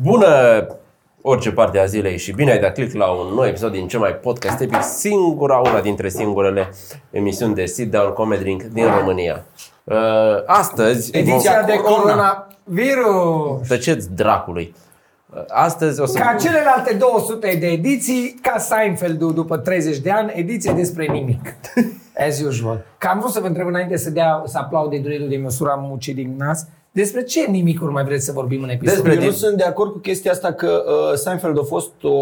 Bună orice parte a zilei și bine ai dat click la un nou episod din cel mai podcast epic, singura, una dintre singurele emisiuni de sit down comedy din România. Uh, astăzi Ediția vom... de coronavirus. Tăceți dracului. Uh, Astăzi o să... Ca celelalte 200 de ediții, ca seinfeld după 30 de ani, ediție despre nimic. As usual. Că am vrut să vă întreb înainte să dea, să aplaude duretul de măsura muncii din nas. Despre ce nimicuri mai vreți să vorbim în episod? Despre Eu nu din- sunt de acord cu chestia asta că uh, Seinfeld a fost o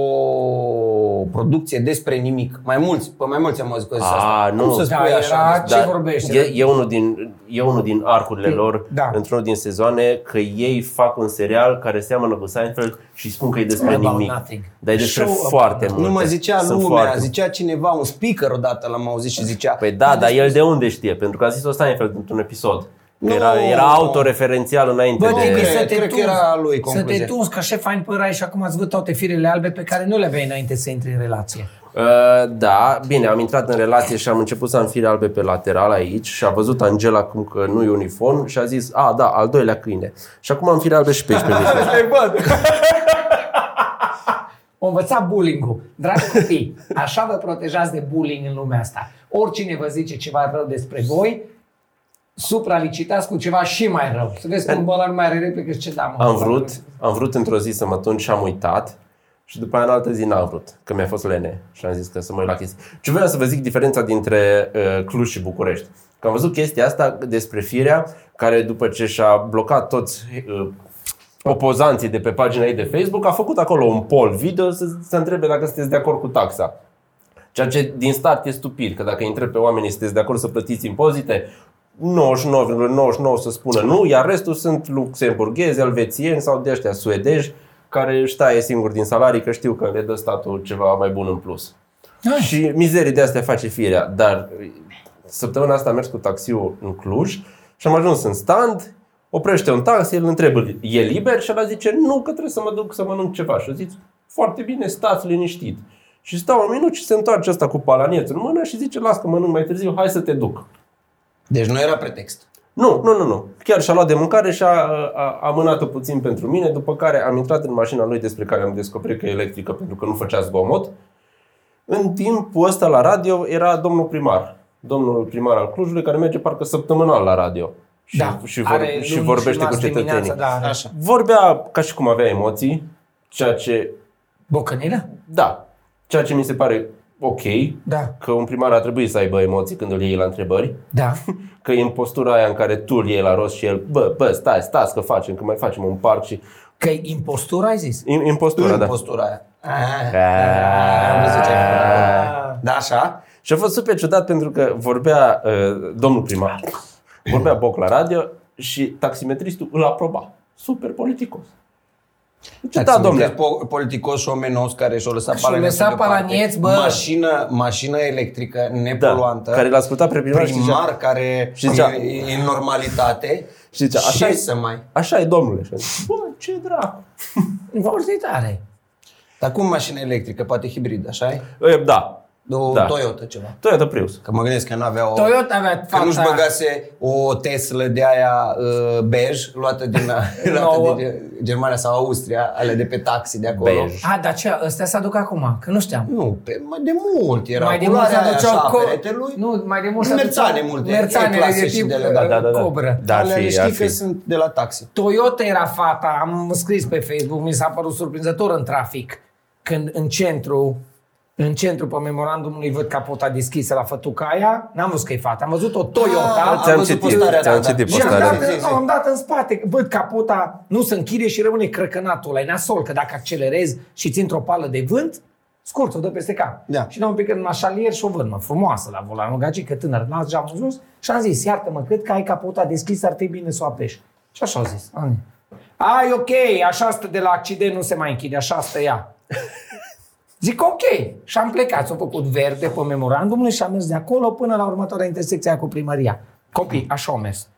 producție despre nimic. Mai mulți, pe mai mulți am auzit că A, asta. nu. Cum să Da, spui era așa? ce vorbește. E, e, unul din, e unul din arcurile lor, Da. într-unul din sezoane, că ei fac un serial care seamănă cu Seinfeld și spun că e despre About nimic. nothing. Dar e despre Show about foarte nothing. multe. Nu mă zicea Sunt lumea, foarte- zicea cineva, un speaker odată l-am auzit și zicea Păi da, dar el de unde știe? Pentru că a zis-o Seinfeld într-un episod. Că Nu. Era, era autoreferențial înainte Bă, de... Tibi, Cred- să te cred că tunzi, era lui Să te concluzia. tunzi, că șef fain părai și acum ați văzut toate firele albe pe care nu le aveai înainte să intri în relație. Uh, da, bine, am intrat în relație și am început să am fire albe pe lateral aici și a văzut Angela cum că nu e uniform și a zis, a, da, al doilea câine. Și acum am fire albe și pe aici pe mijloc. O învăța bullying-ul. Dragi copii, așa vă protejați de bullying în lumea asta. Oricine vă zice ceva rău despre voi, supralicitați cu ceva și mai rău. Să vezi cum ăla nu mai are replică și ce da, mă. Am vrut, am vrut într-o zi să mă tun și am uitat și după aia în altă zi n-am vrut, că mi-a fost lene și am zis că să mă uit la chestii. Ce vreau să vă zic diferența dintre uh, Cluj și București. Că am văzut chestia asta despre firea care după ce și-a blocat toți uh, opozanții de pe pagina ei de Facebook, a făcut acolo un poll video să se întrebe dacă sunteți de acord cu taxa. Ceea ce din start e stupid, că dacă întrebi pe oamenii sunteți de acord să plătiți impozite, 99,99 să spună nu, iar restul sunt luxemburghezi, elvețieni sau de ăștia suedezi care își taie singur din salarii că știu că le dă statul ceva mai bun în plus. Hai. Și mizerii de astea face firea, dar săptămâna asta am mers cu taxiul în Cluj și am ajuns în stand, oprește un taxi, el îl întreabă, e liber? Și el zice, nu, că trebuie să mă duc să mănânc ceva. Și eu zic, foarte bine, stați liniștit. Și stau un minut și se întoarce ăsta cu palaniețul în mână și zice, las că mănânc mai târziu, hai să te duc. Deci nu era pretext. Nu, nu, nu, nu. Chiar și-a luat de mâncare și a, a, a mânat-o puțin pentru mine, după care am intrat în mașina lui despre care am descoperit că e electrică pentru că nu făcea zgomot. În timpul ăsta la radio era domnul primar. Domnul primar al Clujului care merge parcă săptămânal la radio. Și, Da, și, vor, are și luni vorbește și cu marți cetățenii. dimineața, Da, Așa. Vorbea ca și cum avea emoții, ceea ce, Bocănilă? da, ceea ce mi se pare ok, Da. că un primar ar trebui să aibă emoții când îl iei la întrebări. Da. că e în postura aia în care tu îl iei la rost și el, bă, bă, stai, stați că facem, că mai facem un parc și... Că e impostura, ai zis? În, în postura, În da. postura aia. Ah. Am văzut ce ai făcut. Da, așa? Și a fost super ciudat pentru că vorbea uh, domnul primar, vorbea Boc la radio și taximetristul îl aproba. Super politicos. Deci, da, domnule, Po- politicos și omenos care și-o lăsat Și-o palaniețul lăsat deoparte. palanieț, bă. Mașină, mașină electrică da, nepoluantă. care l-a ascultat pe primar și zicea, primar care Și zicea- e, e în normalitate. Și zicea, așa ce e- să mai... așa e domnule. Și am zis, bă, ce dracu. Foarte tare. Dar cum mașină electrică? Poate hibrid, așa e? E, Da, O Da. Toyota ceva. Toyota Prius. Că mă gândesc că nu avea o... Toyota avea Că nu-și fata... băgase o Tesla de aia uh, bej, luată din, luată Nouă. din Germania sau Austria, ale de pe taxi de acolo. Bej. A, dar ce? Ăstea se aduc acum, că nu știam. Nu, pe, mai de mult era. mai de mult culoarea se aia aduceau așa a co- peretelui. Nu, mai de mult se Merțane aduceau multe, Merțanele E-clase de și tip de ele, da, da, da, da. cobră. Da, ar Alea fi, știi ar că fi. sunt de la taxi. Toyota era fata, am scris pe Facebook, mi s-a părut surprinzător în trafic, când în centru, în centru pe memorandumului văd capota deschisă la fătuca aia, n-am văzut că e fata, am văzut o Toyota Ah, ți-am văzut citit, postarea, ți-am da, da. citit și am postarea. dat, Zi, zi, zi. am dat în spate, văd capota, nu se închide și rămâne crăcănatul ăla, e nasol, că dacă accelerezi și ții într-o pală de vânt, scurt, o dă peste cap. Da. Și dau un pic în mașalier și o văd, mă, frumoasă la volan, o gagică tânără, las geamul sus și am zis, iartă-mă, cred că ai capota deschisă, ar trebui bine să o apeși. Și așa au zis. Am zis. Ai, ok, așa stă de la accident, nu se mai închide, așa stă ea. Zic ok. Și am plecat, s-a făcut verde pe memorandumul și am mers de acolo până la următoarea intersecție cu primăria. Copii, așa au mers.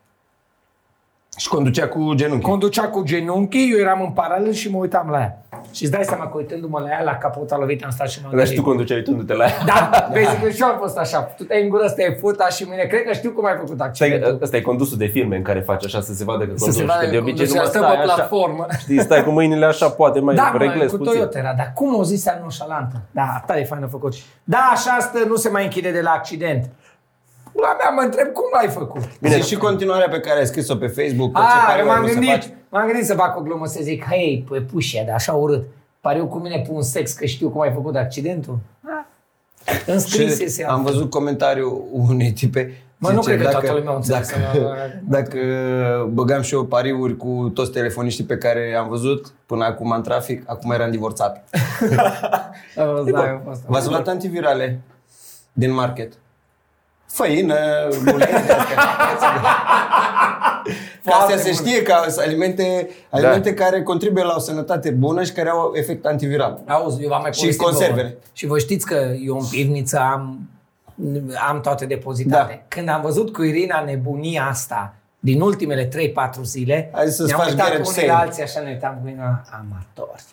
Și conducea cu genunchi. Conducea cu genunchii, eu eram în paralel și mă uitam la ea. Și îți dai seama că uitându-mă la ea, la capot a lovit, am stat și m-am Dar și gândit. tu conduceai uitându-te la ea. Da, vezi că și eu am fost așa. Tu te-ai în gură să te futa și mine. Cred că știu cum ai făcut Stai, accidentul. ăsta e condusul de filme în care faci așa să se vadă că Să conduci. se vadă că de că obicei conduce, nu stă stai pe așa. platformă. Știi, stai cu mâinile așa, poate mai Da, mă, reglezi cu puțin. Toyota era, dar cum o zis nonșalantă? Da, tare fain a făcut. Da, așa stă, nu se mai închide de la accident. La mea mă întreb cum l-ai făcut. Bine, și continuarea pe care ai scris-o pe Facebook. că ce A, pariuri m-am nu se gândit, face. m-am gândit să fac o glumă să zic, hei, păi pușia, dar așa urât. Pariu cu mine pun sex că știu cum ai făcut accidentul. Ah. Înscris Și ese am văzut comentariul unei tipe. Mă, nu zice, cred că toată lumea a înțeles. Dacă, dacă băgam și eu pariuri cu toți telefoniștii pe care am văzut până acum în trafic, acum eram divorțat. Da, eu fost. V-ați luat antivirale din market? Făină, ulei, Ca Foarte să se bun. știe că sunt alimente, alimente care contribuie la o sănătate bună și care au efect antiviral. Auzi, eu v-am mai Și povestit conservele. vouă. Și vă știți că eu în pivniță am, am toate depozitate. Da. Când am văzut cu Irina nebunia asta, din ultimele 3-4 zile, Hai să-ți ne-am faci uitat Gareth unii la Sale. alții așa, ne uitam cu Irina, amatori.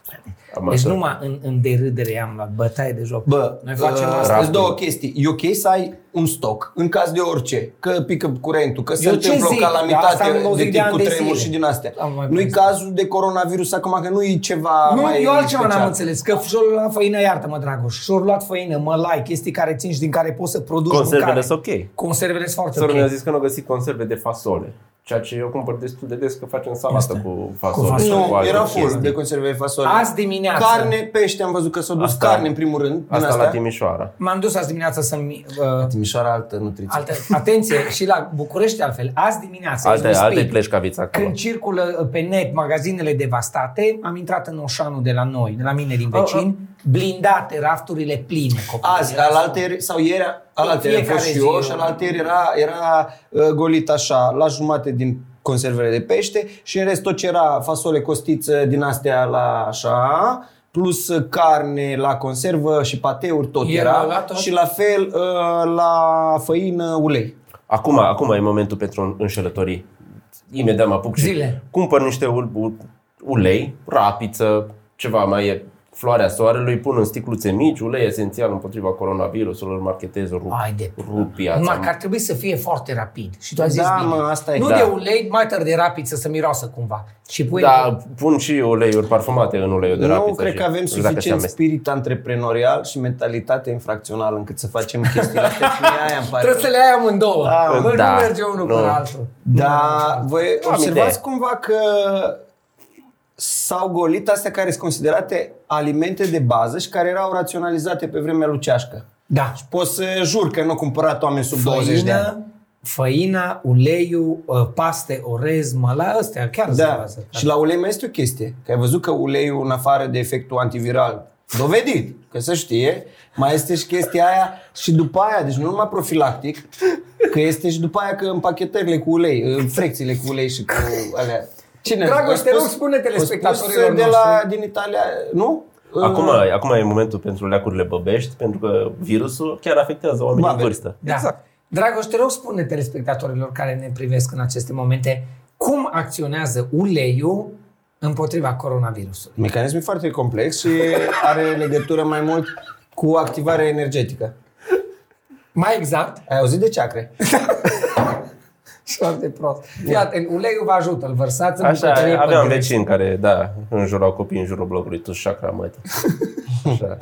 Amatori. Deci numai în, în derâdere am luat bătaie de joc. Bă, Noi facem uh, asta. sunt două chestii. E ok să ai un stoc în caz de orice, că pică curentul, că se Eu ce întâmplă o zic? Asta calamitate am de auzit de tip ani cu de tremur zile. și din astea. Am mai Nu-i povestit. cazul de coronavirus acum, că nu e ceva Nu, mai eu altceva special. n-am înțeles. Că și-au luat făină, iartă-mă, Dragoș, și-au luat făină, mălai, chestii care țin și din care poți să produci Conservele mâncare. sunt ok. Conservele sunt foarte Sora ok. mi-a zis că nu a găsit conserve de fasole. Ceea ce eu cumpăr destul de des că facem salată Asta. cu fasole. Cu fasole. și cu Nu, alte era full chestii. de conserve fasole. Azi dimineață. Carne, pește, am văzut că s-au dus Asta- carne în primul rând. din Asta astea. la Timișoara. M-am dus azi dimineața să-mi... Uh, Timișoara altă nutriție. altă, atenție, și la București altfel. Azi dimineața, Alte, as we alte speak, pleșcaviți acolo. când circulă uh, pe net magazinele devastate, am intrat în Oșanul de la noi, de la mine din Oh, vecin, blindate, rafturile pline. copii. Azi, Era al alteri, sau ieri, al alteri am fost fiecare și zi, eu și eu- al alteri era, era uh, golit așa, la jumate din conservele de pește și în rest tot ce era fasole costiță din astea la așa, plus uh, carne la conservă și pateuri tot Era era, la tot? și la fel uh, la făină ulei. Acum, acum e momentul pentru înșelătorii. Imediat mă apuc și Zile. cumpăr niște ul- ul- ulei, rapiță, ceva mai e floarea soarelui, pun în sticluțe mici, ulei esențial împotriva coronavirusului, îl marketez, rup, Hai de rup piața. Numai că ar trebui să fie foarte rapid. Și tu ai zis Da, bine. mă, asta e. Nu Da. de ulei, mai tare de rapid să se miroasă cumva. Și pui Da, pun și uleiuri parfumate în uleiul de nu rapiță. cred și că avem dacă se suficient amestecă. spirit antreprenorial și mentalitate infracțională încât să facem chestiile astea și mie aia îmi pare. Trebuie să le ai amândouă. Da, Bă, da, nu merge unul nu. cu altul. Dar voi Am observați idee. cumva că s-au golit astea care sunt considerate alimente de bază și care erau raționalizate pe vremea luceașcă. Da. Pot să jur că nu au cumpărat oameni sub 20 de ani. Făină, făina, uleiul, uh, paste, orez, măla, astea chiar se Da. bază. Și la ulei mai este o chestie. Că ai văzut că uleiul, în afară de efectul antiviral, dovedit, că să știe, mai este și chestia aia și după aia, deci nu numai profilactic, că este și după aia că împachetările cu ulei, frecțiile cu ulei și cu alea. Cine? Dragoș, Au te rog, spus- spune au spus telespectatorilor de la, noștri. din Italia, nu? Acum, Uh, acum e momentul pentru leacurile băbești, pentru că virusul chiar afectează oamenii în Babe. vârstă. Da. Exact. Dragoș, te rog, spune telespectatorilor care ne privesc în aceste momente cum acționează uleiul împotriva coronavirusului. Mecanismul e foarte complex și are legătură mai mult cu activarea energetică. Mai exact, Ai auzit de ceacre? foarte prost. Fii atent, uleiul vă ajută, îl vărsați în Așa, bucătărie pe aveam greș. vecini care, da, înjurau copii în jurul blocului, tu șacra, mătii. Așa.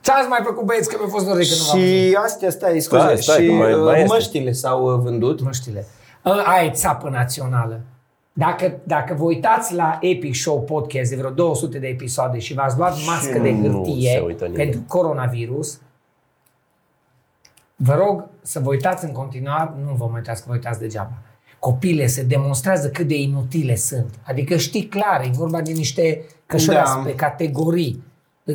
Ce ați mai făcut băieți că mi-a fost dor de că nu v-am văzut? Și astea, stai, scuze, Stai, stai, și că mai- uh, mai este. măștile s-au uh, vândut. măștile. Ă, Aia e țapă națională. Dacă, dacă vă uitați la Epic Show Podcast de vreo 200 de episoade și v-ați luat mască de nu se hârtie uită nimeni. pentru coronavirus, vă rog să vă uitați în continuare, nu vă mai uitați că vă uitați degeaba. Copiile se demonstrează cât de inutile sunt. Adică știi clar, e vorba de niște cășori Da. pe categorii.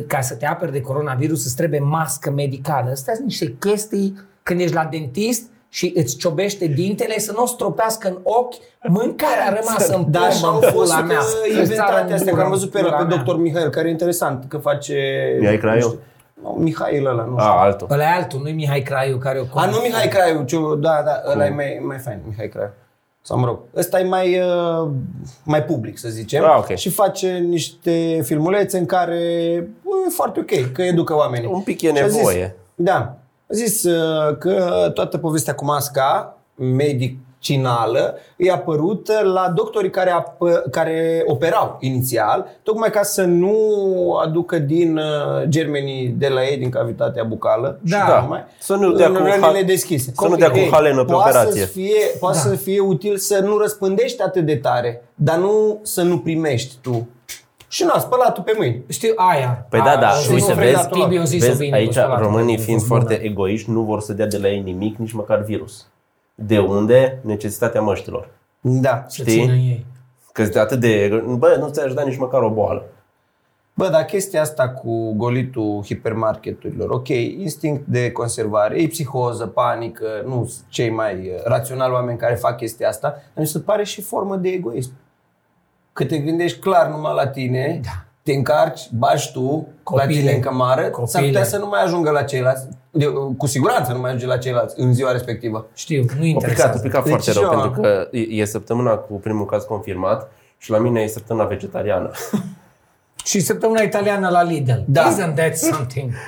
Ca să te aperi de coronavirus îți trebuie mască medicală. Astea sunt niște chestii când ești la dentist și îți ciobește dintele să nu o stropească în ochi mâncarea rămasă în Da, și plombă au în fost pula mea. uh, Să-ți sară inventate în astea, că gură, am văzut pe ăla, pula pe mea. doctor Mihail, care e interesant, că face... Mihai Craiu? Nu știu. Nu, Mihail ăla, nu știu. A, altul. Ăla e altul, nu-i Mihai Craiu care o A, nu Mihai Craiu, ce, da, da, ăla e mai, mai fain, Mihai Craiu. Sau mă rog, ăsta e mai, uh, mai public, să zicem. Ah, ok. Și face niște filmulețe în care bă, e foarte ok, că educă oamenii. Un pic e Și a zis- nevoie. da. A zis uh, că toată povestea cu masca medicinală e apărută la doctorii care, apă, care operau inițial, tocmai ca să nu aducă din uh, germenii de la ei, din cavitatea bucală, Da. și Da. numai, Să nu dea în cu rănile ha- deschise. să nu dea cu Ei, halenă pe poate operație. Să fie, poate Da. să fie util să nu răspândești atât de tare, dar nu să nu primești tu. Și nu, spălatul pe mâini. Știu, aia. Păi da, da, Aia, uite, nu vezi, Tibi, eu zis-o vezi bine, aici cu spălatul românii pe fiind mâini. foarte egoiști nu vor să dea de la ei nimic, nici măcar virus. De unde necesitatea măștilor? Da. Să știi? țină ei. Că este atât de... Bă, nu ți-aș da nici măcar o boală. Bă, dar chestia asta cu golitul hipermarketurilor, ok, instinct de conservare, e psihoză, panică, nu sunt cei mai uh, raționali oameni care fac chestia asta, dar mi se pare și formă de egoism. Că te gândești clar numai la tine, Da. Te încarci, bași tu Copile. la tine în cămară, s-ar Copile. putea să nu mai ajungă la ceilalți, de, cu siguranță nu mai ajunge la ceilalți în ziua respectivă. Știu, nu O picat, o interesează. picat Deci foarte și rău, eu- pentru că e, e săptămâna cu primul caz confirmat și la mine e săptămâna vegetariană. Și săptămâna italiană la Lidl. Da. Isn't that something?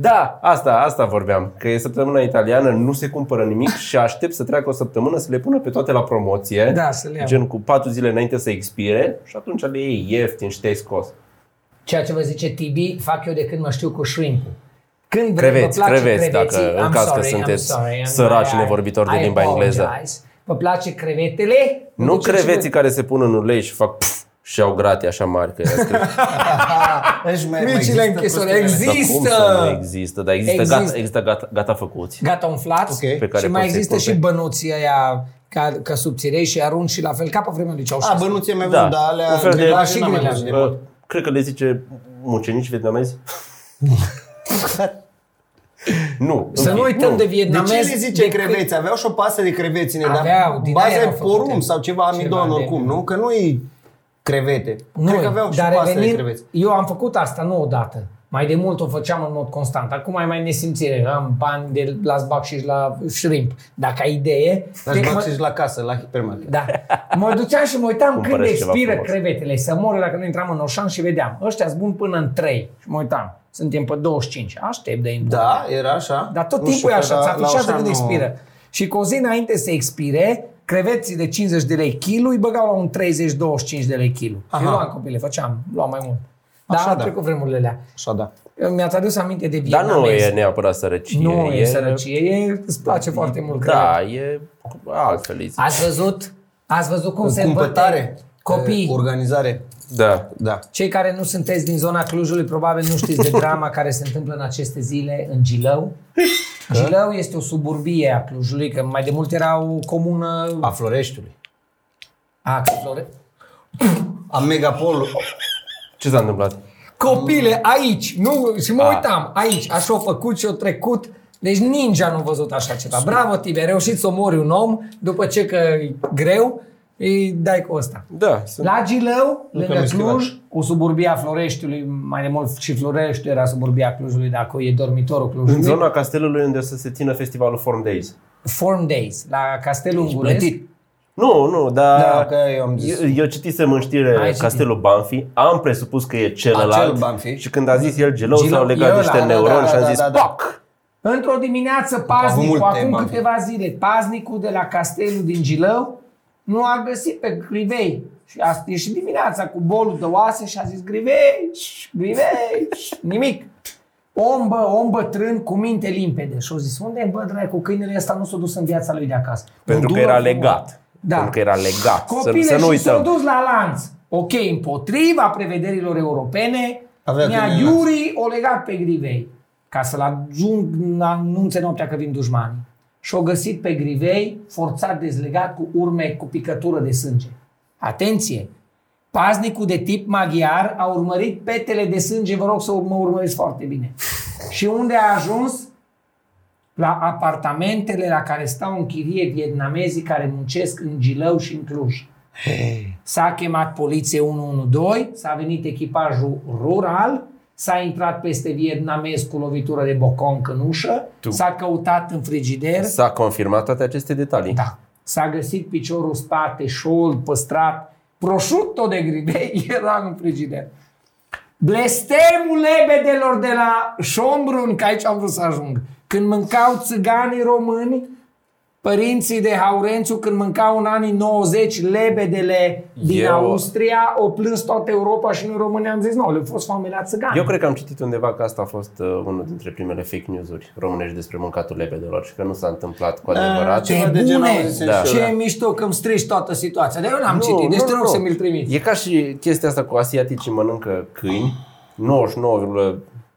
Da, asta, asta vorbeam. Că e săptămâna italiană, nu se cumpără nimic și aștept să treacă o săptămână să le pună pe toate la promoție. Da, să le iau. Gen cu patru zile înainte să expire și atunci le iei ieftin și te-ai scos. Ceea ce vă zice Tibi, fac eu de când mă știu cu shrimp Când vrei, Creveți, vă place creveți, creveții, dacă- în I'm caz că sorry, I'm sunteți sorry, I'm- săraci I- nevorbitori de I limba engleză. apologize. Vă place crevetele? Vă Nu duceți și creveții care se pun în ulei și fac pf, și au gratii așa mari. Că Deci mai, mai Micile există închisori, prostii există. cum să nu există? Dar există, Există. Gata, există gata, gata făcuți. Gata umflați Ok. Pe care și mai poți să-i există pun și pe- bănuții aia ca, ca subțirei și arunci și la fel ca pe vremea lui A, Ceaușescu. bănuții mai Da. văzut, dar alea Un fel de- grilaje și n-am mai grilaje. văzut de mult. Uh, Cred că le zice mucenici vietnamezi. nu. Să în nu fine, uităm de De vietnamezi. ce le zice de creveți? Aveau și o pasă de creveți în ele, Aveau, dar din baza aia e erau făcute. porum sau ceva amidon Ceva de- oricum, nu? Că nu-i crevete. Nu, Cred că aveau și dar pasă de revenind, creveți. eu am făcut asta nu odată. Mai de mult o făceam în mod constant. Acum ai mai nesimțire. Am bani de la zbac și la shrimp. Dacă ai idee... Dar te- își mă- bag și la casă, la hipermarket. Da. Mă duceam și mă uitam când Cumpărăți ceva expiră frumos. crevetele. Să mor dacă nu intram în Oșan și vedeam. Ăștia sunt buni până în 3. Și mă uitam. Suntem pe 25. Aștept de intrare. Da, era așa. Dar tot Nu timpul știu e că așa, la- ți la afișează Oșan când nu- expiră. Și cu o zi înainte să expire, creveții de 50 de lei kilo îi băgau la un 30-25 de lei kilo. Aha. Eu luam copile, făceam, luam mai mult. Dar Așa, au da. trecut vremurile alea. Așa, da. Mi-ați adus aminte de Dar nu vietnamezi. e neapărat sărăcie. Nu e, sărăcie, e, îți place foarte mult Da, crevet. e altfel. îi zic. Ați văzut? Ați văzut cum se Cumpătare. învățe copii? eh, Organizare. Da. Da. Cei care nu sunteți din zona Clujului, probabil nu știți de drama care se întâmplă în aceste zile în Gilău. Gilău este o suburbie a Clujului, că mai de mult era o comună... A Floreștiului. A, că Flore... A Megapol. Ce s-a întâmplat? Copile, aici, nu, și mă A. uitam, aici, așa au făcut și au trecut. Deci ninja nu a văzut așa ceva. Bravo, Tibi, ai reușit să omori un om după ce că e greu, îi dai cu ăsta. Da, sunt La Gilău, lângă mi-a Cluj, cu suburbia Floreștiului, mai de mult și Floreștiul era suburbia Clujului, dacă e dormitorul în Clujului. zona castelului unde o să se țină festivalul Form Days. Form Days, la Castelul Unguresc. Plătit. Nu, nu, dar Da, că eu am zis. eu, eu citisem în Ai știre citit. Castelul Banfi, am presupus că e celălalt Acel Banfi. și când a zis el gelău Gilău, s-au legat e niște ăla, da, neuroni da, și am da, zis da, da. PAC! Într-o dimineață, avut paznicul, multe acum Banfi. câteva zile, paznicul de la Castelul din Gilău nu a găsit pe Grivei. Și a ieșit dimineața cu bolul de oase și a zis Grivei, șș, Grivei, șș, nimic. Om, bă, om bătrân cu minte limpede. Și au zis, unde e bă, drag, cu câinele ăsta nu s-a dus în viața lui de acasă. Pentru Un că dură era frumos. legat. Da. Pentru că era legat. Să, Copile să nu și s-au uităm. dus la lanț. Ok, împotriva prevederilor europene, Avea Nea câinele Iuri o legat pe grivei ca să-l ajung, anunțe noaptea că vin dușmanii. Și o găsit pe grivei forțat dezlegat cu urme cu picătură de sânge. Atenție! Paznicul de tip maghiar a urmărit petele de sânge, vă rog să mă urmăriți foarte bine. Și unde a ajuns? La apartamentele la care stau în chirie vietnamezii care muncesc în Gilău și în Cluj. S-a chemat poliție 112, s-a venit echipajul rural, s-a intrat peste vietnamez cu lovitură de boconc în ușă, Tu. s-a căutat în frigider, S-a confirmat toate aceste detalii. da. s-a găsit piciorul spate, șold, păstrat, prosciutto de gribei era în frigider. Blestemul lebedelor de la Șombrun, că aici am vrut să ajung. Când mâncau țiganii români, părinții de Haurențiu, când mâncau în anii 90 lebedele din Eu- Austria, o plâns toată Europa și noi români am zis, nu, le-a fost foame la țigani. Eu cred că am citit undeva că asta a fost uh, unul dintre primele fake news-uri românești despre mâncatul lebedelor și că nu s-a întâmplat cu adevărat. ce- Ceva Ce de genul bune! auzisem Da. și eu, Ce mișto că îmi strici toată situația. Dar eu n-am Nu, citit, deci nu, te rog nu. să mi-l trimiți. E ca și chestia asta cu asiaticii mănâncă câini,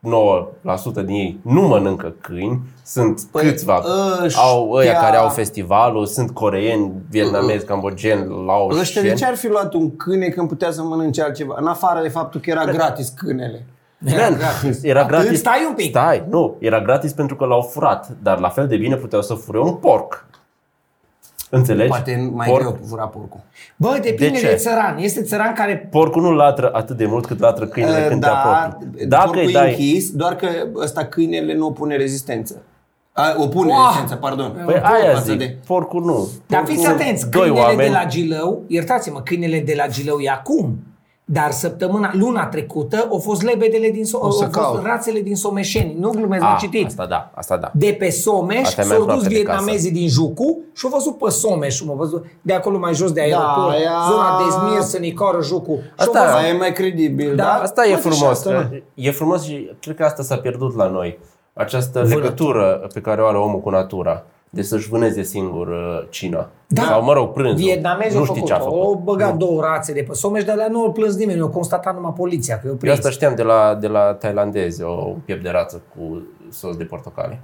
99,9% din ei nu mănâncă câini, sunt Păi, câțiva, ăștia- au ăia care au festivalul, sunt coreeni, vietnamezi, cambogeni, Ăștia de laoșeni. ce ar fi luat un câine când putea să mănânce altceva? În afară de faptul că era gratis câinele. Man, Era gratis. Stai un pic. Stai, nu, era gratis pentru că l-au furat, dar la fel de bine puteau să fure un porc. Înțelegi? Poate mai Porc- greu fura porcul. Bă, depinde De de, ce? țăran. Este țăran care... Porcul nu latră atât de mult cât latră câinele când te da, apropii. Dacă porcul îi e dai... închis, doar că ăsta câinele nu opune rezistență. A, opune Uah! rezistență, pardon. Păi aia Față zic, de- porcul nu. Dar Porcul fiți atenți, doi câinele oameni, de la Gilău, iertați-mă, câinele de la Gilău e acum, dar săptămâna, luna trecută, au fost lebedele din, so- au să fost caut. rațele din Someșeni. Nu glumesc, A, nu citiți. Asta da, asta da. De pe Someș Asta e mai s-au dus aproape de vietnamezii din Jucu și au văzut pe Someș, m-au văzut de acolo mai jos de aeroport, aia- zona de Zmir, Sănicoară, Jucu. Și au Asta- văzut- Aia e mai credibil, Da, da? Asta e Poate și frumos. asta, mă. e frumos și cred că asta s-a pierdut la noi. Această Vânătură. legătură pe care o are omul cu natura. De să-și vâneze singur uh, cina. Da. Sau, mă rog, prânzul. Vietnamezii nu au știi făcut ce a Au făcut. băgat două rațe de pe Someș, dar alea nu au plâns nimeni, au constatat numai poliția, că eu Eu prins. asta știam de la, de la tailandezi, o un piept de rață cu sos de portocale.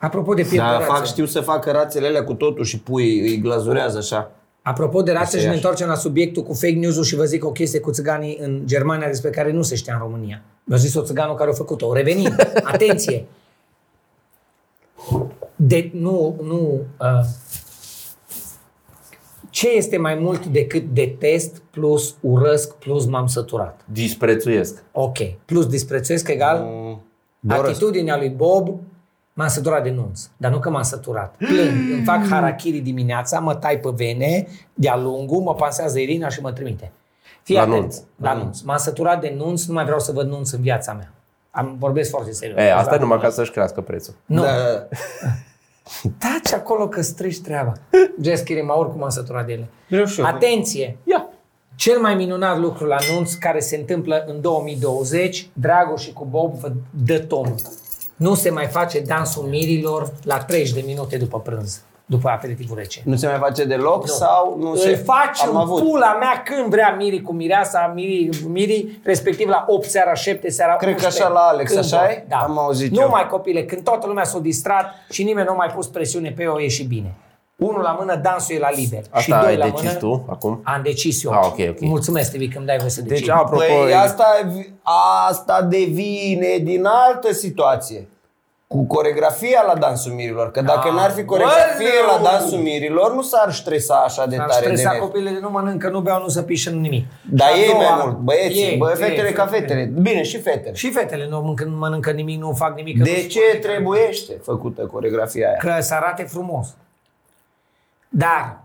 Apropo de piept Da, de rațe. fac, știu să facă rațele alea cu totul și pui, îi glazurează așa. Apropo de rațe și ne Aceeași. întoarcem la subiectul cu fake news-ul și vă zic o chestie cu țiganii în Germania despre care nu se știa în România. Mi-a zis o țiganul care a făcut-o. Revenim. Atenție! De, nu, nu, uh, ce este mai mult decât detest plus urăsc plus m-am săturat? Disprețuiesc. Ok. Plus disprețuiesc egal Mm, atitudinea lui Bob m-am săturat de nunț. Dar nu că m-am săturat. Plâng, îmi fac harakiri dimineața, mă tai pe vene de-a lungul, mă pasează Irina și mă trimite. Fii La atent. nunț. La nunț. M-am săturat de nunț, nu mai vreau să văd nunț în viața mea. Am vorbesc foarte serios. E, asta Da. e numai ca să-și crească prețul. Nu. Da. Taci acolo că strici treaba. Jess mă oricum m-am săturat de ele. Vreau și eu. Atenție! Ia. Cel mai minunat lucru la anunț care se întâmplă în 2020, Dragoș și cu Bob vă dă tonul. Nu se mai face dansul mirilor la 30 de minute după prânz, după aperitivul rece. Nu se mai face deloc Nu. sau nu Îl se... face Am în avut. pula mea când vrea Miri cu mireasa, Miri, Miri, respectiv la 8 seara, 7 seara, Cred că 11, așa la Alex, când așa vor. e? Da. Am auzit Nu eu. mai copile, când toată lumea s-a distrat și nimeni nu a mai pus presiune pe eu, e și bine. Unul la mână, dansul e la liber. și Asta doi ai la decis mână, tu acum? Am decis eu. Ah, ok, ok. Mulțumesc, Tevi, că îmi dai voie să decid. Deci, apropo, Păi asta, asta devine din altă situație. Cu coregrafia la dansul mirilor. Că dacă Ah, n-ar fi coregrafie băleu! la dansul mirilor, nu s-ar stresa așa de Am tare de stresat nervi. copiii de nu mănâncă, nu beau, nu se pișă nu nimic. Dar Și a ei mai doua- mult, băieții, Ei, bă, ei, fetele ca fetele. Bine, și fetele. Și fetele nu mănâncă, nu mănâncă nimic, nu fac nimic. că De nu- ce trebuiește făcută coregrafia aia? Că să arate frumos. Dar,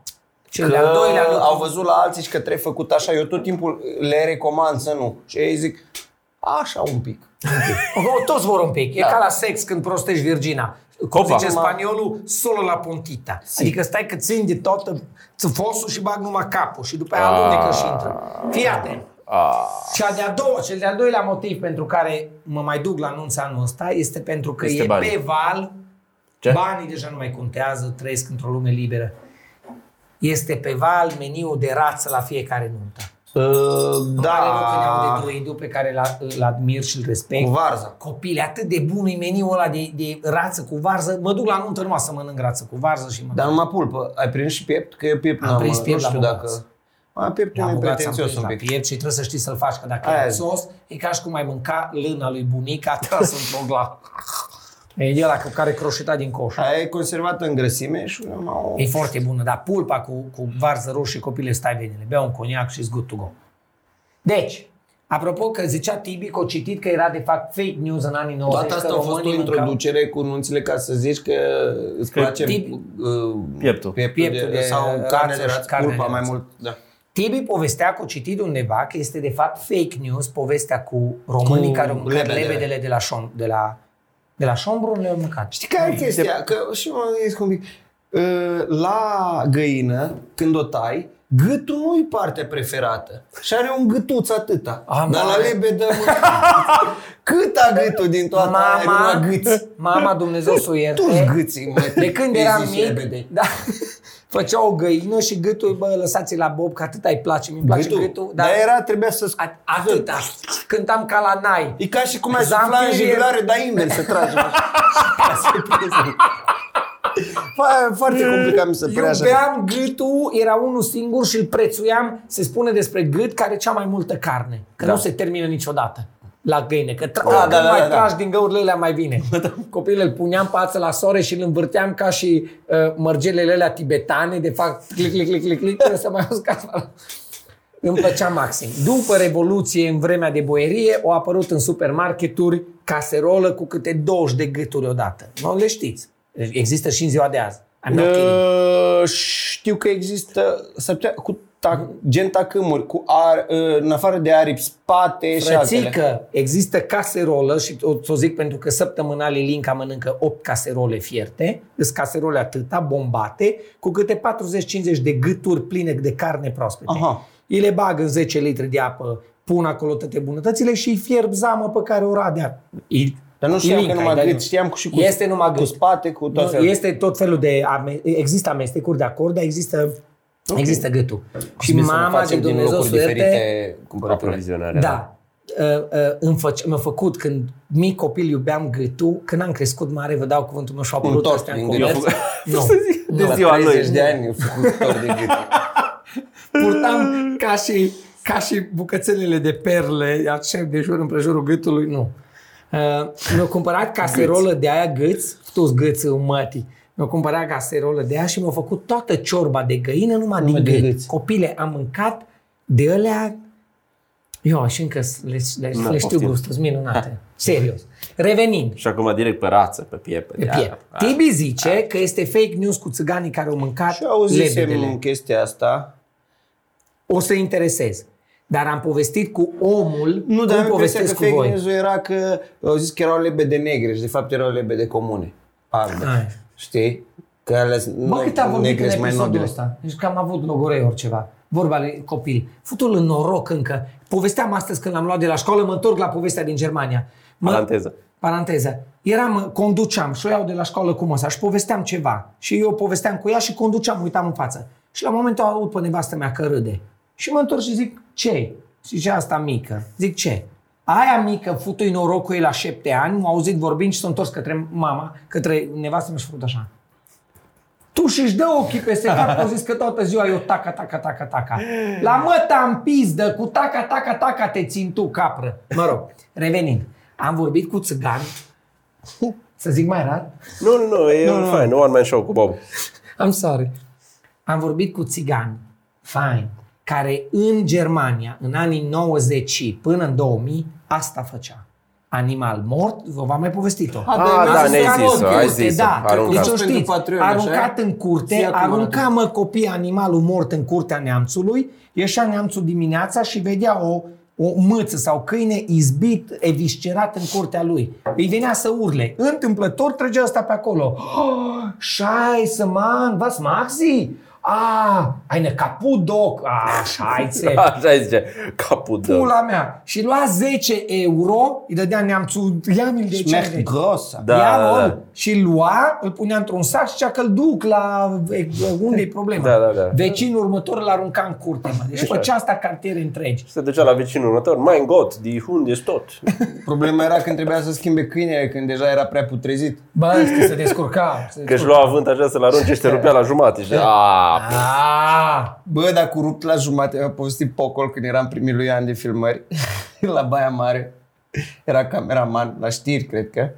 cel Că de-al doilea lucru... au văzut la alții și că trebuie făcut așa. Eu tot timpul le recomand să nu. Și ei zic, așa un pic. Oh, toți vor un pic. E Da. ca la sex când prostești virgina. Cum Opa. zice spaniolul, solo la puntita. Adică stai că țin de toată țăfosul și bag numai capul și după aia alunecă și intră. Fii atent. Cea de-a doua, cel de-al doilea motiv pentru care mă mai duc la anunț anul ăsta este pentru că Este e banii. pe val, Ce? banii deja nu mai contează, trăiesc într-o lume liberă. Este pe val meniul de rață la fiecare nuntă. Uh, Da. Are loc în da, Iau de Druidu, pe care îl- îl admir și îl respect. cu varza. Copile, atât de bun e meniul ăla de, de rață cu varză. Mă duc la nuntă numai să mănânc rață cu varză și mă Dar numai pulpă. Ai prins și piept? Că eu piept Am n-am, prins nu piept la știu bogați. dacă... A, pieptul La e bogați am pretențios prins un la pic. piept și trebuie să știi să-l faci, că dacă Aia e zic. sos, e ca și cum ai mânca lâna lui bunica ta într-o gla. E de ăla cu care croșeta din coș. Aia e conservată în grăsime și nu am E foarte bună, dar pulpa cu, cu varză roșie, copile, stai venile. Bea un coniac și good to go. Deci, Apropo că zicea Tibi că o citit că era de fapt fake news în anii 90. Toată asta că a fost o românii mâncau- introducere cu nunțile ca să zici că îți Că place tip- uh, Pieptul. pieptul, Pieptul de, de sau rață carne de și rață, carne pulpa de mai rață. mult. Da. Tibi povestea că o citit undeva că este de fapt fake news povestea cu românii Cu care au mâncat lebedele. lebedele de la șom, de la de la șombrun le-au mâncat. Știi care e chestia? Că și eu mă gândesc un pic. Uh, La găină, când o tai, gâtul nu e partea preferată. Și are un gâtuț atâta. Am Dar la mare. lebedă, mă, cât a gâtul din toată aia, Mama, numai gâți. mama Dumnezeu să o ierte. Toți gâții, mă. De când îi eram zici mic, lebede. da, făcea o găină și gâtul, bă, lăsați la bob, că atât îi place, mi-mi place gâtul. Gâtul? Dar era, trebuia să a- atâta. Cântam ca la nai. E ca și cum ai Zamfir sufla în e- jigulare, dar invers să tragi. așa. Ca să-i prezi. Fa- Foarte complicat mi se părea așa. Iubeam gâtul, era unul singur și îl prețuiam, se spune despre gât, care cea mai multă carne. Că Da. nu se termină niciodată la găină. Că tra- Da, când da, da, mai da, da. tragi din găurile alea mai bine. Copilul îl puneam pe ață la soare și îl învârteam ca și uh, mărgelele alea tibetane, de fapt, clic, clic, clic, clic, clic, trebuie să mai uscat. Îmi plăcea maxim. După Revoluție, în vremea de boierie, au apărut în supermarketuri caserolă cu câte 20 de gâturi odată. Nu le știți. Există și în ziua de azi. I'm not kidding. Uh, știu că există s-ar putea, cu ta, gen tacâmuri, cu ar, uh, în afară de aripi, spate și altele. Frățică, există caserolă și o, o zic pentru că săptămânal Ilinca mănâncă 8 caserole fierte, sunt caserole atâta, bombate, cu câte 40-50 de gâturi pline de carne proaspete. Aha. Îi le bag în 10 litri de apă, pun acolo toate bunătățile și îi fierb zamă pe care o radea. I- Dar nu știam Ilinca, că numai dar gât, nu. știam cu și cu, Este numai cu gât. spate, cu tot Nu, felul. Este tot felul de... Ame- există amestecuri de acord, dar există, okay. există gâtul. Și Bine să ne mama de facem din Dumnezeu locuri să o ierte, diferite cumpărături. Aprovizionarea. da. Uh, uh, îmi făce, mi-a făcut când mic copil iubeam gâtul, când am crescut mare, vă dau cuvântul meu și au apărut tort astea în din gât. comerț. Nu. De La ziua 30 lui. de ani eu făcut tor de gât. Purtam ca și, ca și bucățelele de perle, așa de jur împrejurul gâtului, nu. Uh, mi-au cumpărat caserolă de aia gâți, toți gâți în mătii. Mi-au cumpărat caserolă de aia și mi-au făcut toată ciorba de găină numai din Numai de gât. gâți. Copile, am mâncat de alea eu și încă le, le, Na, le știu poftim. gustul, sunt minunate. Serios. Revenind, Și acum direct pe rață, pe piept. pe piept. Tibi zice că este fake news cu țiganii care au mâncat Și auzisem lebedele. chestia asta. O să interesez. Dar am povestit cu omul, Nu, dar cum am impresia că povestesc cu fake voi. news era că au zis că erau lebede negre și de fapt erau lebede comune. Albe. Ai. Știi? Că alea Bă, cât a vorbit în negre sunt mai episodul nobile. ăsta? Deci că am avut logorei ori ceva. Vorba de copil. Futul în noroc încă. Povesteam astăzi când l-am luat de la școală, mă întorc la povestea din Germania. Mă, Paranteză. Paranteză. Eram, conduceam și o iau de la școală cu măsa și povesteam ceva. Și eu povesteam cu ea și conduceam, uitam în față. Și la momentul ăla aud pe nevastă mea că râde. Și mă întorc și zic, ce? Zice asta mică. Zic, ce? Aia mică, futui noroc cu ei la șapte ani, m-a auzit vorbind și s-a întors către mama, către nevastă mea și a făcut așa. Tu și-și dă ochii peste cap, că au zis că toată ziua eu taca, taca, taca, taca. La măta în pizdă, cu taca, taca, taca te țin tu, capră. Mă rog, revenind. Am vorbit cu țigani, să zic mai rar? Nu, nu, nu, e un fain, one man show cu Bob. I'm sorry. Am vorbit cu țigani, fine, care în Germania, în anii 90 până în 2000, asta făcea. Animal mort, vă v-am mai povestit-o. A, Ah, da, mi-a ne-ai zis zis-o, că ai este- zis-o. Da, Aruncat. deci o Pentru știți, Patreon, așa? aruncat în curte, Zi acum arunca arată. mă copii animalul mort în curtea neamțului, ieșea neamțul dimineața și vedea o, o mâță sau câine izbit, eviscerat în curtea lui. Îi venea să urle. Întâmplător trăgea asta pe acolo. Oh, Scheiße, man, was macht sie? Ah, eine kaputt dog. Ah, scheiße. Așa îi zice, capul de... Pula mea. Și lua 10 euro, îi dădea neamțul, ia mi de ce Schmeckt vrei. gross. Da, Ia da, da, da. și îl lua, îl punea într-un sac și zicea că îl duc la e, unde e problema. Da, da, da. Vecinul următor îl arunca în curte, mă. Deci făcea asta cartiere întregi. Se ducea la vecinul următor, mein Gott, die Hund ist tot. Problema era când trebuia să schimbe câinele, când deja era prea putrezit. Bă, știi, se descurca. Se Că își lua avânt așa să-l arunce și se rupea la jumate. Și aaa, Ah, Bă, dar cu rupt la jumate, a povestit Pocol când eram primii lui ani de filmări la Baia Mare. Era cameraman la știri, cred că.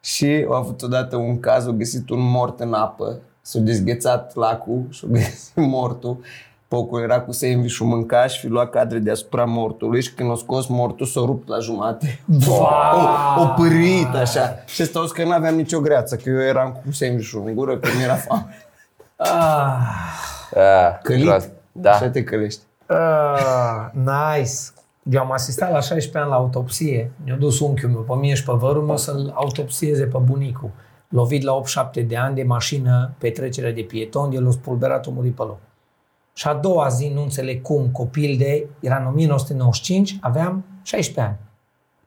Și a avut odată un caz, a găsit un mort în apă, s-a dezghețat lacul și a găsit mortul. Pocul era cu sandwich mâncaș și fi luat cadre deasupra mortului și când o scos mortul s-a rupt la jumate. O, o pârit așa. Și ăsta că nu aveam nicio greață, că eu eram cu sandwich în gură, că mi-era foame. Ah, Ah, Călit? groază. Da. Așa te călești. ah, nice. Eu am asistat la 16 ani la autopsie. Mi-a dus unchiul meu pe mine și pe vărul meu să-l autopsieze pe bunicul. Lovit la 8-7 de ani de mașină pe trecerea de pieton, el a spulberat, a murit pe loc. Și a doua zi, nu înțeleg cum, copil de, era în 1995, aveam 16 ani.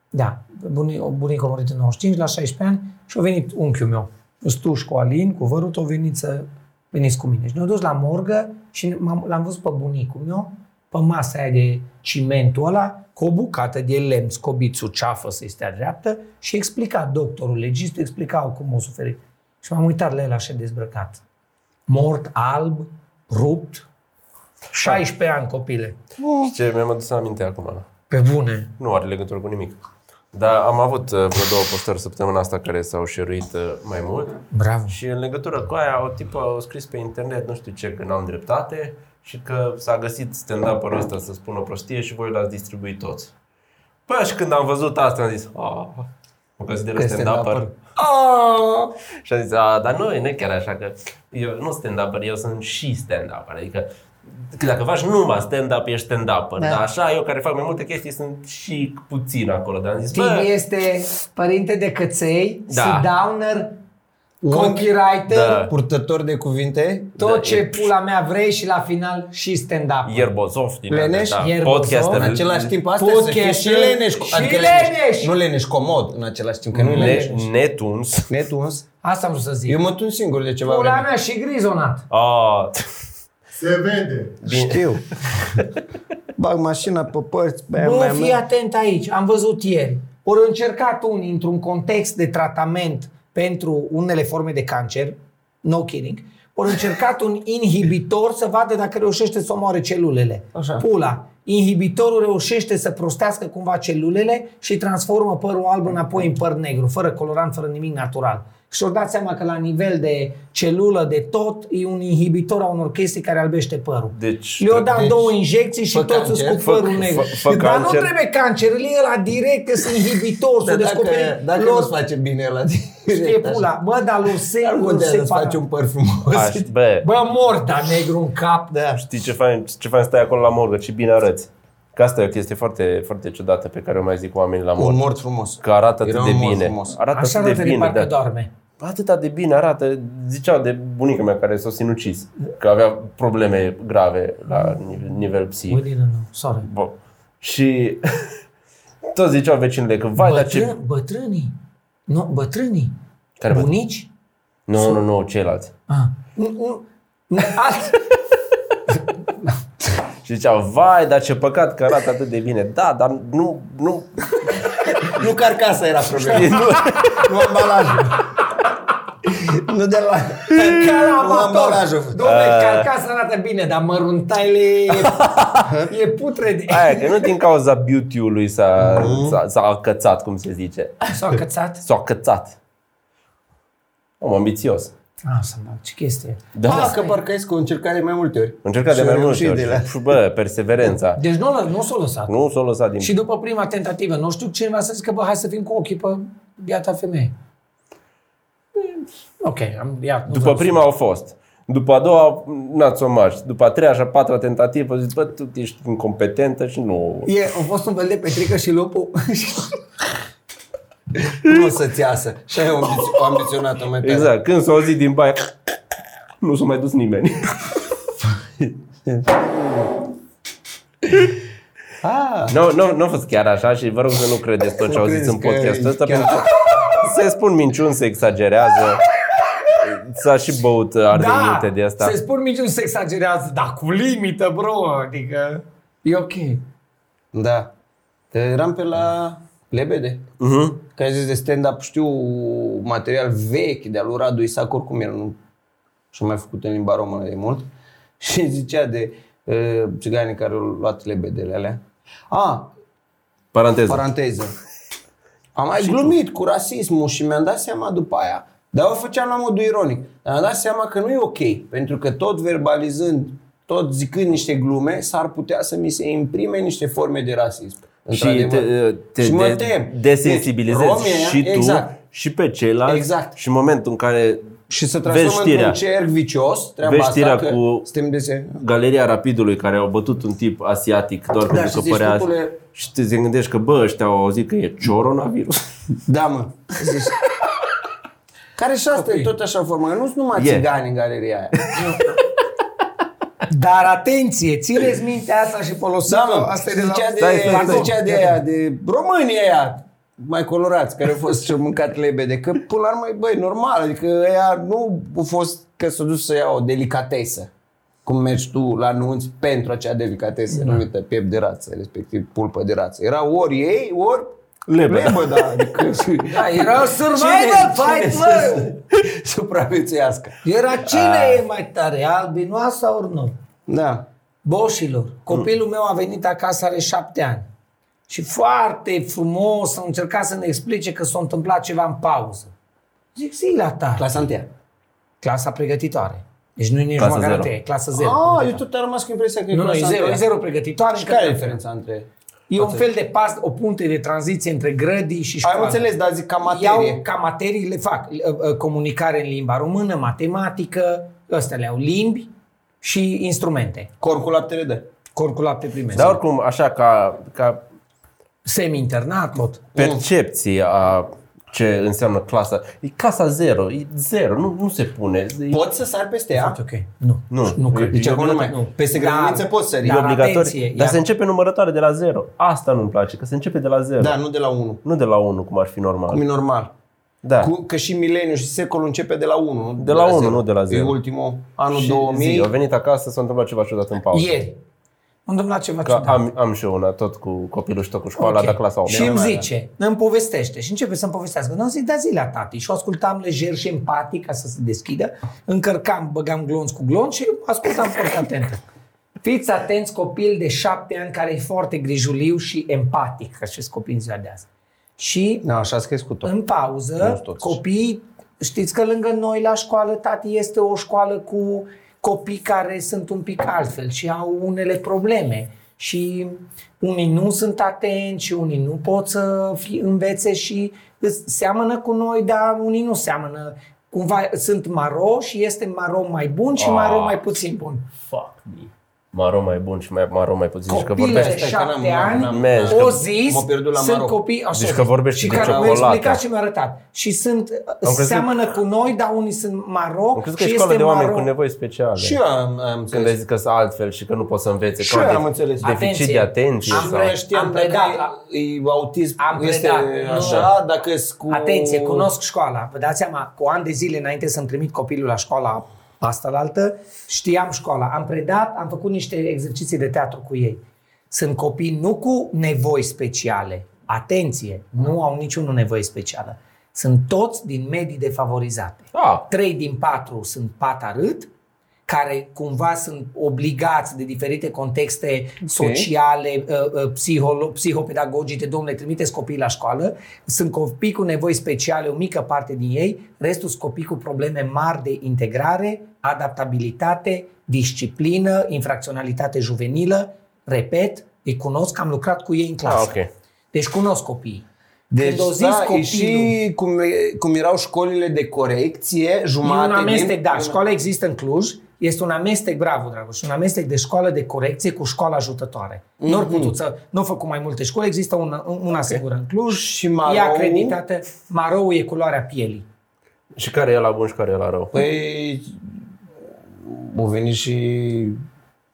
Da, bunicul, bunicul a murit în 95, la 16 ani și a venit unchiul meu. Stuș cu Alin, cu vărul, au venit să veniți cu mine. Și ne-au dus la morgă și m-am- l-am văzut pe bunicul meu, pe masa aia de cimentul ăla, cu o bucată de lemn scobit sub ceafă să-i stea dreaptă și explica doctorul, legistul, explicau cum o suferit. Și m-am uitat la el așa dezbrăcat. Mort, alb, rupt, 16 ani copile. Și ce mi-am adus aminte acum. da. Pe bune. Nu are legătură cu nimic. Dar am avut uh, vreo două postări săptămâna asta care s-au șeruit uh, mai mult. Bravo. Și în legătură cu aia, o tipă a scris pe internet, nu știu ce, că n-am dreptate și că s-a găsit stand-up-ul ăsta să spună o prostie și voi l-ați distribuit toți. Păi și când am văzut asta, am zis, ah, mă consider Că stand-upper. stand-upper. Oh! Și am zis, a, dar nu, nu e chiar așa, că eu nu stand-upper, eu sunt și stand-upper. Adică că dacă faci numai stand-up, ești stand-upper. Da. Dar așa, eu care fac mai multe chestii, sunt și puțin acolo. Dar am zis, Tim bă, este părinte de căței, Da. sit-downer, copywriter, Da. Purtător de cuvinte, tot Da, ce e- pula mea vrei și la final și stand-up. Ierbozov din Leneș? alea, da, Ierbozov. podcaster. în același timp asta să fie Podcast și leneș. și adică leneș. Nu leneș comod în același timp, că nu Ne, leneș. netuns. Netuns. Asta am vrut să zic. Eu mă tun singur de ceva Pula vreme. mea și grizonat. Ah, Se vede. Știu. Bag mașina pe părți. Bam, Bă, bam, fii bam. atent aici. Am văzut ieri. Ori încercat unii într-un context de tratament pentru unele forme de cancer, no kidding, ori încercat un inhibitor să vadă dacă reușește să omoare celulele. Așa. Pula. Inhibitorul reușește să prostească cumva celulele și transformă părul alb înapoi în păr negru, fără colorant, fără nimic natural. Și și-au dat seama că la nivel de celulă, de tot, e un inhibitor a unor chestii care albește părul. Deci- Le-au dat deci, două injecții și fă toți sunt cancer, cu fă- părul negru. fă- fă Dar nu cancer. trebuie cancer, îl e la direct, că sunt inhibitor, Dar s-o dacă, descoperi. dacă lor- nu-ți face bine la Știe pula. Bă, dar lor se, Ar lor putea se să-ți faci un păr frumos. aș, bă, Bă, mor, dar negru în cap. Da. știi ce fain, ce fain stai acolo la morgă, ce bine arăți. Că asta e o chestie foarte, foarte ciudată pe care o mai zic oamenii la Un morgă. mort frumos. Că arată atât Era de un mort bine. frumos. Arată Așa atât de arată de bine, parcă da. doarme. Atâta de bine arată, ziceau de bunica mea care s-a sinucis, că avea probleme grave la nivel, nivel psihic. Mălină, nu, sorry. Bă. Și toți ziceau vecinile că vai, dar ce... Bătrân, bătrânii. Nu, bătrânii. Care bătrâni? Bunici? Nu, nu, nu, ceilalți. Ah. Nu, nu, nu, alt. Și ziceau, vai, dar ce păcat că arată atât de bine. Da, dar nu, nu, Nu carcasa era problema. nu, nu ambalajul. nu de la... Ca la nu amator. ambalajul. Dom'le, carcasa arată bine, dar măruntaile e, e putrede. Aia, că nu din cauza beauty-ului s-a, s-a, s-a acățat, cum se zice. S-a cățat? S-a acățat. Om ambițios. Ah, să mă, ce chestie. Da, Ah, că Barcaescu a încercat de mai multe ori. Încercat de Și a mai multe reușit ori. de la- Și, Bă, perseverența. Deci nu, l- nu s-a lăsat. Nu s-a lăsat din... Și după prima tentativă, nu știu cineva să zică, bă, hai să fim cu ochii pe biata femeie. Ok, am, ia, nu După vreau să- prima au fost. După a doua, n-ați o marș. După a treia și a patra tentativă, zic, bă, tu ești incompetentă și nu... E, a fost un fel de Petrică și lupul. Nu o să-ți iasă. Și ai o ambiț- o ambiționată metodă. Exact. Când s-a auzit din baie, nu s-a mai dus nimeni. Ah, Nu, nu, nu a fost chiar așa și vă rog să nu credeți tot ce Nu auziți în credeți că podcastul ăsta, chiar- pentru că se spun minciuni, se exagerează. S-a și băut ardenite de asta. Da, se spun mici, nu se exagerează, dar cu limită, bro, adică e ok. da. Eram pe la Lebede. Uh-huh. Că ai zis de stand-up, știu material vechi de-al lui Radu Isac, oricum el nu și-a mai făcut în limba română de mult. Și zicea de uh, țiganii care au luat lebedele alea. A, Paranteză. paranteză. Am mai glumit cu rasismul și mi-am dat seama după aia. Dar o făceam la modul ironic. Dar mi-am dat seama că nu e ok. Pentru că tot verbalizând tot zicând niște glume, s-ar putea să mi se imprime niște forme de rasism. Și te, Într-adevăr. te și mă de- tem. desensibilizezi Deci, romii și tu exact. și pe ceilalți Exact. și în momentul în care Și să vezi transformă știrea. într-un cerc vicios, treaba Vezi asta, știrea că cu- suntem de Galeria Rapidului care au bătut un tip asiatic doar Da, pentru și că zici, părea tupule- și te gândești că bă, ăștia au auzit că e coronavirus. Da, mă. Zici. Care și asta e tot așa formă. Nu sunt numai E. țigani în galeria aia. Dar atenție, țineți minte asta și folosiți Da, mă. Asta e de la... zicea de, Stai, stai, stai. zicea de aia, de românii aia mai colorați, care au fost și-au mâncat lebede. Că până la urmă, băi, normal. Adică ea nu a fost că s-a dus să ia o delicatesă. Cum mergi tu la nunți pentru acea delicatesă Da. numită piept de rață, respectiv pulpă de rață. Era ori ei, ori Lebăda. lebăda. Adică Da, era survival fight, cine mă! să supraviețuiască. Era cine e mai tare, albinoasa ori nu? Da. Boșilor, copilul meu a venit acasă, are șapte ani. Și foarte frumos a încercat să ne explice că s-a întâmplat ceva în pauză. Zic, zi la ta. Clasa întâia. Clasa pregătitoare. Deci nu e nici Clasa măcar zero. a treia, e clasa 0. Ah, eu tot am rămas cu impresia că e nu, nu, e clasa 0, e întâia. 0 pregătitoare. Și încă care e trebuie. diferența între... E un fel de pas, o punte de tranziție între grădii și școală. Am înțeles, dar zic ca materie. Iau ca materii, le fac uh, uh, comunicare în limba română, matematică, ăstea le au limbi și instrumente. Corp cu laptele de. Corp cu lapte primesc. Dar oricum, așa ca, ca Semi-internat, tot. percepție a ce înseamnă clasa, e clasa zero, e zero, nu, nu se pune. E, Poți să sari peste ea? Ok. Nu. Nu. Nu cred. Deci E acum nu mai... Nu. Peste Dar- grădiniță poți sări. e Dar obligatoriu. atenție, dar ia- se începe numărătoare de la zero. Asta nu-mi place, că se începe de la zero. Da, nu de la 1. Nu de la 1, cum ar fi normal. Cum e normal. da. Cu, că și mileniu și secolul începe de la 1. Nu De la 1, zero. nu de la zero. E ultimul, anul Și 2000. Zi, a venit acasă, s-a întâmplat ceva ciudat în pauză. Ieri. M-a întâmplat ceva Că ciudat. am, am și eu una, tot cu copilul și tot cu școala, Ok. dar clasa 8. Și îmi zice, îmi povestește și începe să-mi povestească. Nu zic, da zi la tati. Și o ascultam lejer și empatic ca să se deschidă. Încărcam, băgam glonț cu glonț și ascultam foarte atent. Fiți atenți copil de șapte ani care e foarte grijuliu și empatic, ca și copii în ziua de azi. Și Da, așa ați crescut tot. în Nu pauză, sunt toți. copiii, știți că lângă noi la școală, tati, este o școală cu copii care sunt un pic altfel și au unele probleme. Și unii nu sunt atenți și unii nu pot să fi, învețe și îs- seamănă cu noi, dar unii nu seamănă. Cumva sunt maro și este maro mai bun și Ah. maro mai puțin bun. Fuck me. Maro mai bun și mai, maro mai puțin. Și că Copilul vorbește... de Stai că șapte n-am- ani n-am- Man, o că zis, m-a pierdut la sunt Maroc. copii... Așa, Deci că vorbește și de care mi-a ciocolată. explicat și mi-a arătat. Și sunt, crezut- seamănă cu noi, dar unii sunt maro Am crezut că și e școală este de oameni maro. cu nevoi speciale. Și eu am, am Când ai înțeles. zis că sunt altfel și că nu pot să învețe. Și că eu au am de- înțeles. Deficit Atenție. de atenție. Am sau... pre- Nu știam am dacă predat e- la- e autism, Am este predat, nu. așa, dacă e cu... Atenție, cunosc școala. Vă dați seama, cu ani de zile înainte să-mi trimit copilul la școala asta la altă, știam școala. Am predat, am făcut niște exerciții de teatru cu ei. Sunt copii nu cu nevoi speciale. Atenție, nu au niciunul nevoie specială. Sunt toți din medii defavorizate. Ah. Trei din patru sunt patarât, care cumva sunt obligați de diferite contexte sociale, uh, uh, psiholo- psihopedagogice, domnule, trimiteți copiii la școală, sunt copii cu nevoi speciale, o mică parte din ei, restul sunt copii cu probleme mari de integrare, adaptabilitate, disciplină, infracționalitate juvenilă, repet, îi cunosc, am lucrat cu ei în clasă. Ah, ok. Deci cunosc copiii. Deci, Când o zis da, e copilul, și cum, e- cum erau școlile de corecție, E jumate un amestec, din... da, școala există în Cluj, este un amestec, bravo, Dragoș, un amestec de școală de corecție cu școală ajutătoare. Mm-hmm. Nu au putut să, nu au făcut mai multe școli, există una, una okay. singură în Cluj, Și e marou? acreditată, marou e culoarea pielii. Și care e la bun și care e la rău? Păi, au venit și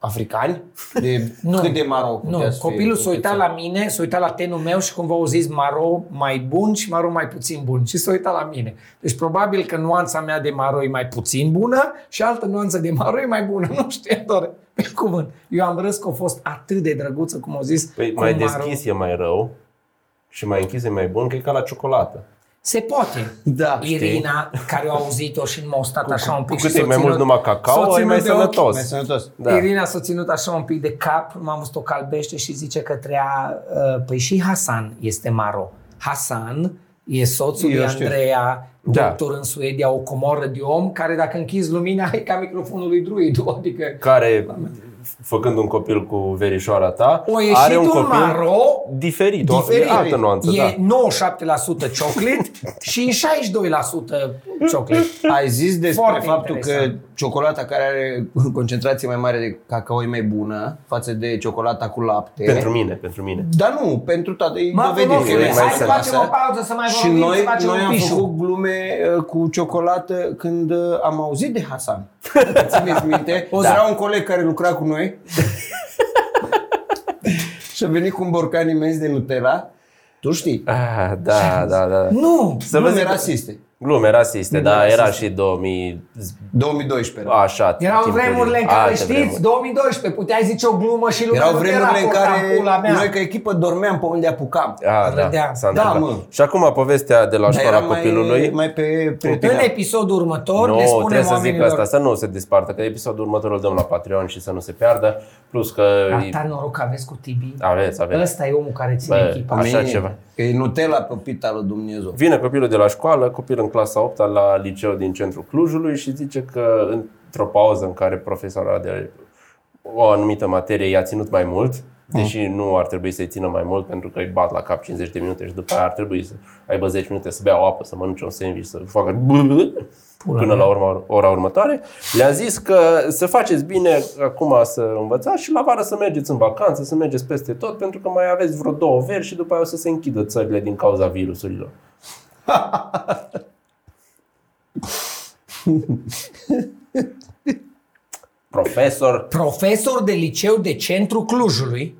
africani? De Nu. cât de maro Nu, putea să fie copilul s-a uitat putea la mine, s-a uitat la tenul meu și cumva au zis maro mai bun și maro mai puțin bun. Și s-a uitat la mine. Deci probabil că nuanța mea de maro e mai puțin bună și altă nuanță de maro e mai bună. Nu știu, doar pe cuvânt. Eu am râs că a fost atât de drăguță, cum au zis. Păi cu mai maro. deschis e mai rău și mai închis e mai bun, că e ca la ciocolată. Se poate. Da, Irina, care a auzit-o și m-a stat așa un pic Cu cât și e s-a mai ținut- mult numai cacao, s-a e ținut mai de ochi. sănătos. Mai sănătos. Da. Irina s-a ținut așa un pic de cap, m-am văzut o calbește și zice că treia, uh, păi și Hasan este maro. Hasan e soțul Eu lui știu. Andreea, Da. doctor în Suedia, o comoră de om, care dacă închizi lumina e ca microfonul lui druid, adică Care făcând un copil cu verișoara ta, O ieșit are un un copil maro diferit, diferit. o altă nuanță, e da. 97% cioclit și 62% cioclit. Ai zis despre Foarte faptul interesant. că ciocolata care are concentrație mai mare de cacao e mai bună față de ciocolata cu lapte. Pentru mine, pentru mine. Dar nu, pentru toate e Mă, dovedit. frumos, că e mai hai să sănătos. facem o pauză să mai Și vorbim, noi, să facem noi un am pișu. făcut glume uh, cu ciocolată când uh, am auzit de Hasan. Țineți minte? Da. Era un coleg care lucra cu noi și a venit cu un borcan imens de Nutella. Tu știi? Ah, da, da, da. Nu! Să vă Glume zic, rasiste. Glume rasiste, Glume da, era rasiste. și 2000, 2012 era. așa, Erau timpuri, vremurile în care, alte știți, vremuri. 2012, puteai zice o glumă și lumea Erau nu te vremurile în raporta care pula mea. noi ca echipă dormeam pe unde apucam. Ah, da, Râdeam. s-a Da, întâmplat. mă. Și acum povestea de la Dar școala era mai, copilului. mai pe În prietenia. episodul următor Nu, le spunem trebuie să zic oamenilor asta, să nu se dispartă, că episodul următor îl dăm la Patreon și să nu se piardă. Plus că Atâta noroc aveți cu Tibi. aveți, aveți. Ăsta e omul care ține Bă, echipa. așa Mie, ceva. E Nutella pe pita lui Dumnezeu. Vine copilul de la școală, copil în clasa 8 la liceu din centrul Clujului și zice că într-o pauză în care profesora de o anumită materie i-a ținut mai mult, deși nu ar trebui să-i țină mai mult pentru că îi bat la cap 50 de minute și după aia ar trebui să aibă 10 minute să bea o apă, să mănânce un sandwich, să facă până la urma, ora următoare. Le-a zis că să faceți bine acum să învățați și la vară să mergeți în vacanță, să mergeți peste tot, pentru că mai aveți vreo două veri și după aia o să se închidă țările din cauza virusurilor. Profesor, Profesor de liceu de centru Clujului,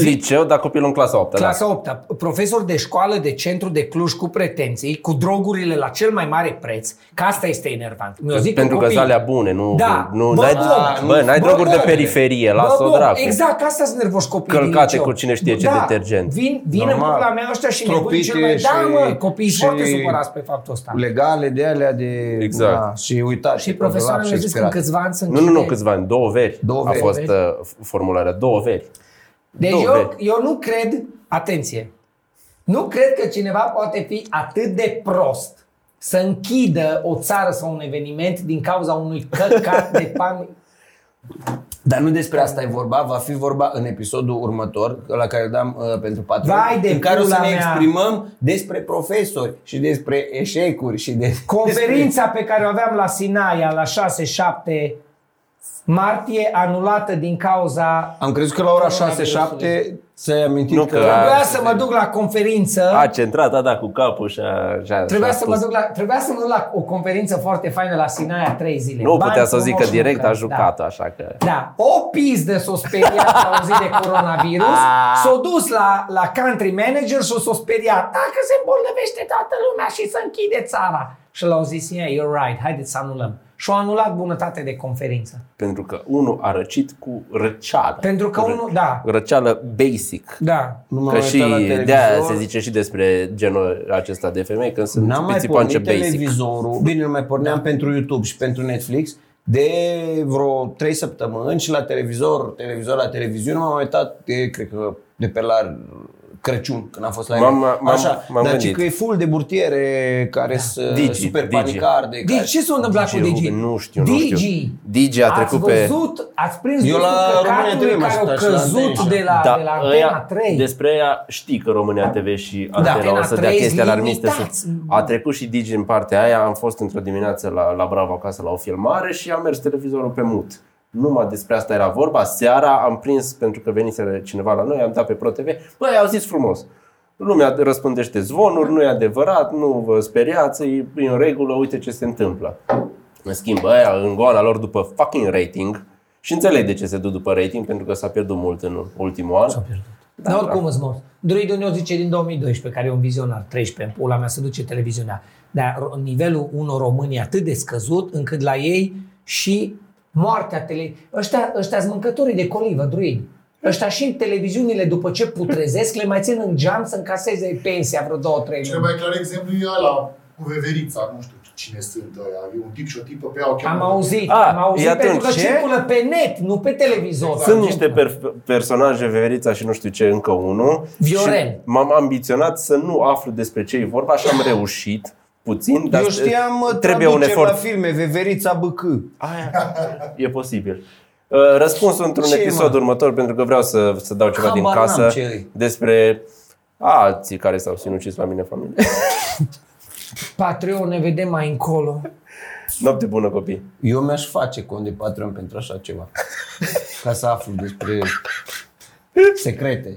liceu, dar copilul în clasa 8 clasa 8 profesor de școală de centru de Cluj cu pretenții, cu drogurile la cel mai mare preț, că asta este enervant. Mi-o da. zic Pentru că copii, sunt alea bune, nu, Da. nu Bă, n-ai, bă, bă, n-ai bă, droguri de bă, periferie, Bă, lasă-o bă, dracu. Exact, asta sunt nervoși copiii din Călcate liceu. cu cine știe ce da, detergent. Vin, vin în Normal. pula mea ăștia și nebuni cel mai... Stropite Da, și- mă, copiii și- sunt foarte supărați pe faptul ăsta. Legale de alea de... Exact. Da, și uitați. Și profesorul mi-a zis că în câțiva ani sunt Nu, nu, nu, câțiva ani, două veri Două a veri. fost uh, formularea, două veri. Deci Două eu, veri. eu nu cred, atenție, nu cred că cineva poate fi atât de prost să închidă o țară sau un eveniment din cauza unui căcat de pan. Dar nu despre asta e vorba, va fi vorba în episodul următor, la care îl dam uh, pentru Patreon, Vai de în care o să pula ne mea. exprimăm despre profesori și despre eșecuri și de... Conferința pe care o aveam la Sinaia la 6-7 martie anulată din cauza... Am crezut că la ora 6-7 ți-ai amintit Nu, că... că- Trebuia să mă duc la conferință. A centrat, a dat cu capul și a, și a Trebuia și a să, mă spus. duc la, trebuia să mă duc la o conferință foarte faină la Sinaia trei zile. Nu Bani putea să o zică frumoși direct, a mâncați, jucat așa că... Da, o pizdă s-o speriat la o zi de coronavirus, s-o dus la, la country manager și s-o speriat. Dacă se îmbolnăvește toată lumea și să închide țara. Și l-au zis, yeah, you're right, haideți să anulăm. Și au anulat bunătate de conferință. Pentru că unul a răcit cu răceală. Pentru că unul, da, Răceală basic. da. Nu m-am Că uitat și la de televizor. aia se zice și despre genul acesta de femei, când sunt N-am mai pițipoance pornit basic. televizorul, bine, nu mai porneam pentru YouTube și pentru Netflix, de vreo 3 săptămâni și la televizor, televizor la televiziune, m-am uitat, de, cred că de pe la Crăciun, când am fost la M-am- ele. m-am- Așa, m-am dar ci gândit. că e full de burtiere care sunt Digi, super Digi. panicarde. Digi, care... ce s-a întâmplat cu Digi? Nu știu, nu Digi. știu. Digi a trecut ați pe... văzut, ați prins Eu la gustul România căcatului TV m-aș care au uita și la căzut Antena. de la, de la Antena ăia, 3. Despre ea știi că România TV și Antena Antena o să dea 3 chestii alarmiste. limitați. Să... A trecut și Digi în partea aia, am fost într-o dimineață la, la Bravo acasă la o filmare și am mers televizorul pe mut. Numai despre asta era vorba. Seara am prins, pentru că venise cineva la noi, am dat pe Pro TV. Băi, au zis frumos. Lumea răspândește zvonuri, nu e adevărat, nu vă speriați, e e în regulă, uite ce se întâmplă. În schimb, aia în goala lor după fucking rating, și înțeleg de ce se duc după rating, pentru că s-a pierdut mult în ultimul an. Da, Dar oricum îți mort. Druidul ne zice din 2012, care e un vizionar, 13, în pula mea, să duce televiziunea. Dar ro- nivelul unor români e atât de scăzut, încât la ei și moartea tele... Ăștia, ăștia sunt mâncătorii de colivă, druid. Ăștia și în televiziunile, după ce putrezesc, le mai țin în geam să încaseze pensia vreo două, trei Cel luni. mai clar exemplu e ăla cu veverița, nu știu cine sunt ăia. E un tip și o tipă pe ea o cheamă. Am auzit, A, am auzit e pentru atunci, că ce? circulă pe net, nu pe televizor. Sunt niște per- personaje, Veverița și nu știu ce, încă unul. Vioren. Și m-am ambiționat să nu aflu despre ce e vorba și am reușit puțin, dar Eu știam mă, trebuie un traduceri efort. la filme, Veverița BC. Aia, e posibil. Uh, Răspunsul într-un Ce, episod mă? următor, pentru că vreau să, să dau ceva din Habar n-am casă ce e. despre alții care s-au sinucis la mine în familie. Patreon, ne vedem mai încolo. Noapte bună, copii! Eu mi-aș face cont de Patreon pentru așa ceva. Ca să aflu despre secrete.